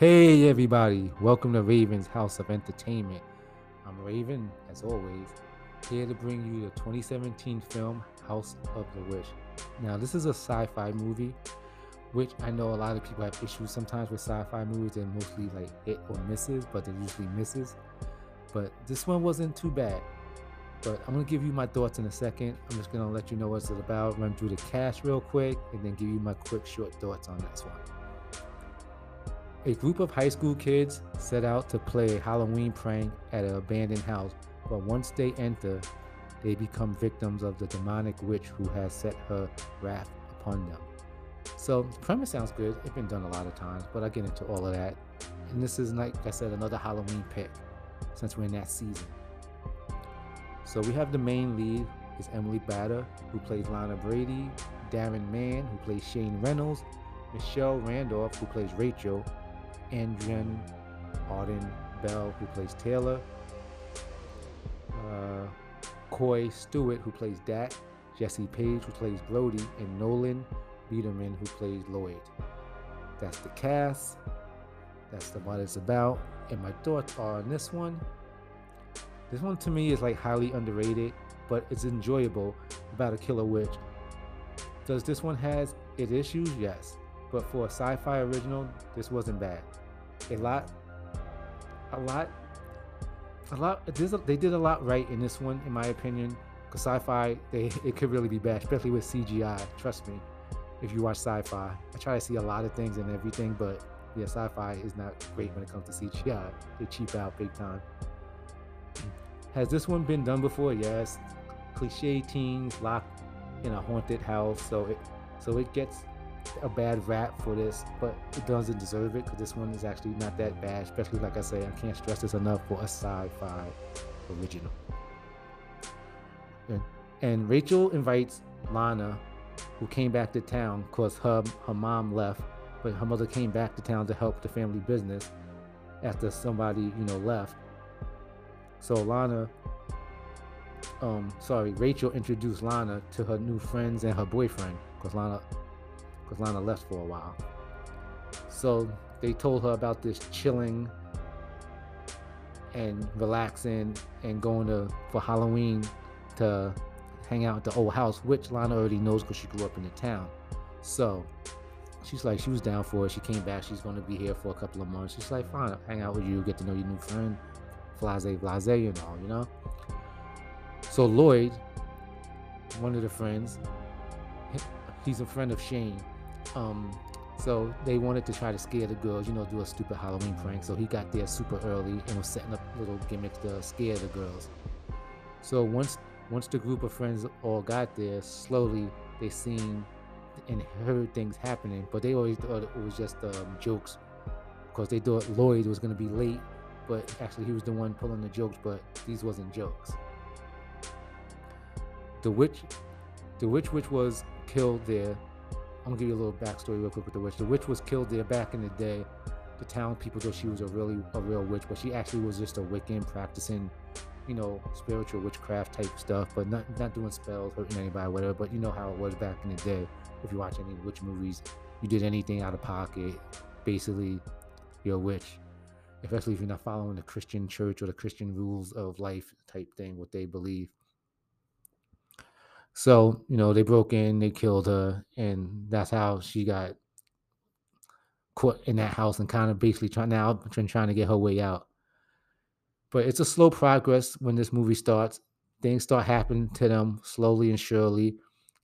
Hey, everybody, welcome to Raven's House of Entertainment. I'm Raven, as always, here to bring you the 2017 film House of the Witch. Now, this is a sci fi movie, which I know a lot of people have issues sometimes with sci fi movies. They're mostly like hit or misses, but they're usually misses. But this one wasn't too bad. But I'm gonna give you my thoughts in a second. I'm just gonna let you know what it's about, run through the cast real quick, and then give you my quick, short thoughts on this one. A group of high school kids set out to play a Halloween prank at an abandoned house, but once they enter, they become victims of the demonic witch who has set her wrath upon them. So the premise sounds good. It's been done a lot of times, but I'll get into all of that. And this is like I said, another Halloween pick since we're in that season. So we have the main lead is Emily Bader, who plays Lana Brady, Darren Mann, who plays Shane Reynolds, Michelle Randolph, who plays Rachel, Andrian Auden Bell, who plays Taylor, uh, Coy Stewart, who plays Dat, Jesse Page, who plays Brody, and Nolan Biederman, who plays Lloyd. That's the cast. That's the, what it's about. And my thoughts are on this one. This one to me is like highly underrated, but it's enjoyable about a killer witch. Does this one has its issues? Yes. But for a sci-fi original, this wasn't bad. A lot, a lot, a lot. They did a lot right in this one, in my opinion. Because sci-fi, they it could really be bad, especially with CGI. Trust me, if you watch sci-fi, I try to see a lot of things and everything, but yeah, sci-fi is not great when it comes to CGI. They cheap out big time. Has this one been done before? Yes. Cliche teens locked in a haunted house, so it so it gets a bad rap for this, but it doesn't deserve it because this one is actually not that bad. Especially like I say, I can't stress this enough for a sci-fi original. And, and Rachel invites Lana, who came back to town because her her mom left, but her mother came back to town to help the family business after somebody you know left. So Lana, um, sorry, Rachel introduced Lana to her new friends and her boyfriend because Lana because Lana left for a while. So they told her about this chilling and relaxing and going to for Halloween to hang out at the old house, which Lana already knows because she grew up in the town. So she's like, she was down for it. She came back. She's going to be here for a couple of months. She's like, fine, I'll hang out with you, get to know your new friend, blase, blase, and all, you know. So Lloyd, one of the friends, he's a friend of Shane. Um, so they wanted to try to scare the girls, you know, do a stupid Halloween prank. So he got there super early and was setting up little gimmicks to scare the girls. So once once the group of friends all got there, slowly they seen and heard things happening, but they always thought it was just um, jokes because they thought Lloyd was gonna be late, but actually he was the one pulling the jokes. But these wasn't jokes. The witch, the witch, which was killed there I'm gonna give you a little backstory real quick with the witch. The witch was killed there back in the day. The town people thought she was a really a real witch, but she actually was just a Wiccan practicing, you know, spiritual witchcraft type stuff, but not not doing spells, hurting anybody, whatever. But you know how it was back in the day. If you watch any witch movies, you did anything out of pocket, basically, you're a witch. Especially if you're not following the Christian church or the Christian rules of life type thing, what they believe. So, you know, they broke in, they killed her, and that's how she got caught in that house and kind of basically trying now trying to get her way out. But it's a slow progress when this movie starts. Things start happening to them slowly and surely.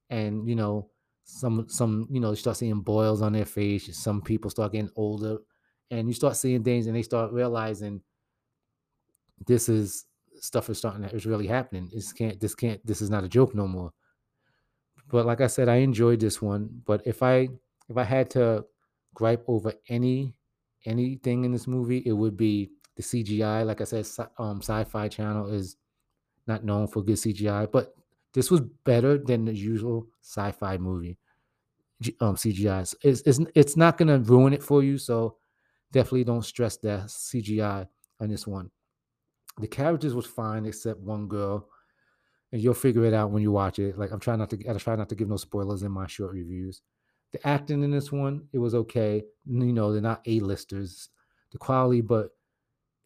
And, you know, some some, you know, you start seeing boils on their face. Some people start getting older. And you start seeing things and they start realizing this is stuff is starting that is really happening. This can't this can't this is not a joke no more. But like I said, I enjoyed this one. But if I if I had to gripe over any anything in this movie, it would be the CGI. Like I said, um, Sci-Fi Channel is not known for good CGI, but this was better than the usual sci-fi movie. Um, CGI. It's, it's it's not gonna ruin it for you, so definitely don't stress that CGI on this one. The characters was fine except one girl and you'll figure it out when you watch it. Like I'm trying not to I try not to give no spoilers in my short reviews. The acting in this one, it was okay. You know, they're not A-listers. the quality, but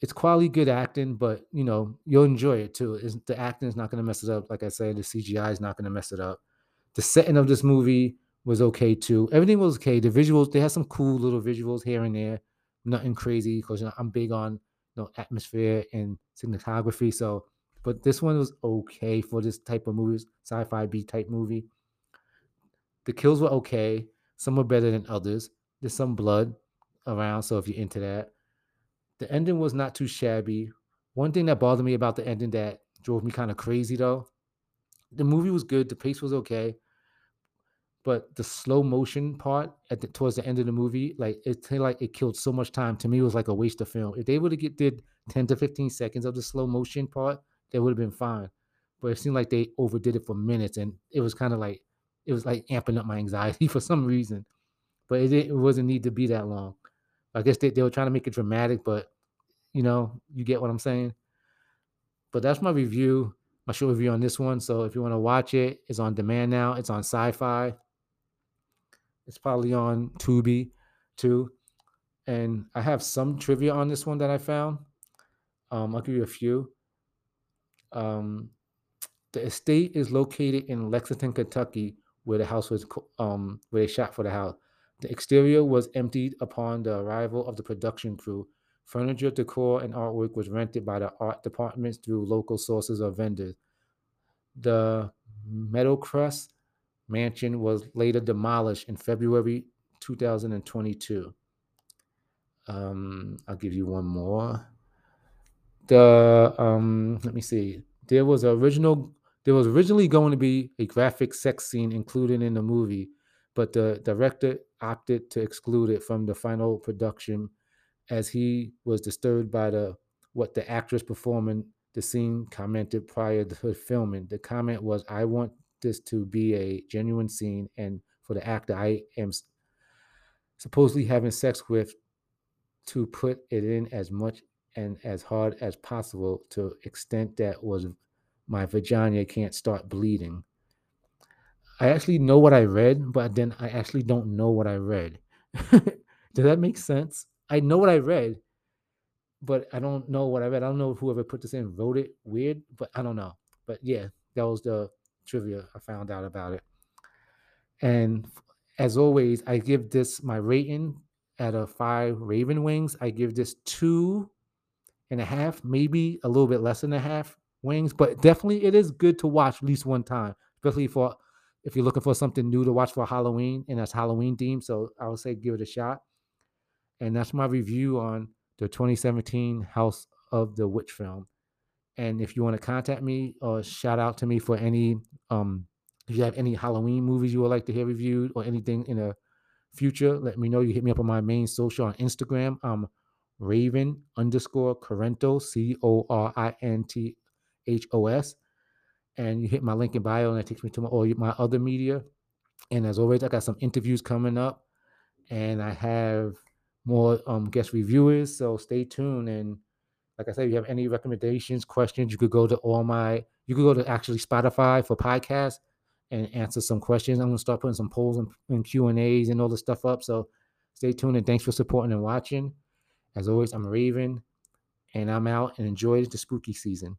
it's quality good acting, but you know, you'll enjoy it too. The acting is not going to mess it up. Like I said, the CGI is not going to mess it up. The setting of this movie was okay too. Everything was okay. The visuals, they had some cool little visuals here and there. Nothing crazy because you know, I'm big on you know atmosphere and cinematography. So, but this one was okay for this type of movies, sci-fi B type movie. The kills were okay. Some were better than others. There's some blood around, so if you're into that. The ending was not too shabby. One thing that bothered me about the ending that drove me kind of crazy though, the movie was good, the pace was okay, but the slow motion part at the towards the end of the movie, like it like it killed so much time. To me, it was like a waste of film. If they would have get did 10 to 15 seconds of the slow motion part, they would have been fine. But it seemed like they overdid it for minutes, and it was kind of like it was like amping up my anxiety for some reason. But it, it wasn't need to be that long. I guess they, they were trying to make it dramatic, but you know, you get what I'm saying. But that's my review, my short review on this one. So if you want to watch it, it's on demand now. It's on Sci-Fi. It's probably on Tubi too. And I have some trivia on this one that I found. Um, I'll give you a few. Um, the estate is located in Lexington, Kentucky, where the house was um, where they shot for the house. The exterior was emptied upon the arrival of the production crew. Furniture, decor, and artwork was rented by the art departments through local sources or vendors. The Meadowcrest mansion was later demolished in February 2022. Um, I'll give you one more. The um, let me see. There was original. There was originally going to be a graphic sex scene included in the movie, but the director opted to exclude it from the final production as he was disturbed by the what the actress performing the scene commented prior to filming. The comment was, "I want this to be a genuine scene, and for the actor I am supposedly having sex with to put it in as much and as hard as possible to extent that was my vagina can't start bleeding." I actually know what I read, but then I actually don't know what I read. Does that make sense? I know what I read, but I don't know what I read. I don't know whoever put this in wrote it weird, but I don't know. But yeah, that was the trivia I found out about it. And as always, I give this my rating out of five Raven Wings. I give this two and a half, maybe a little bit less than a half wings, but definitely it is good to watch at least one time, especially for if you're looking for something new to watch for Halloween and that's Halloween themed. So I would say give it a shot. And that's my review on the 2017 House of the Witch film. And if you want to contact me or shout out to me for any, um, if you have any Halloween movies you would like to hear reviewed or anything in the future, let me know. You hit me up on my main social on Instagram. I'm Raven underscore Corinthos, C O R I N T H O S and you hit my link in bio, and it takes me to my all my other media. And as always, I got some interviews coming up, and I have more um, guest reviewers. So stay tuned. And like I said, if you have any recommendations, questions, you could go to all my. You could go to actually Spotify for podcasts and answer some questions. I'm gonna start putting some polls and, and Q and A's and all this stuff up. So stay tuned and thanks for supporting and watching. As always, I'm Raven, and I'm out and enjoy the spooky season.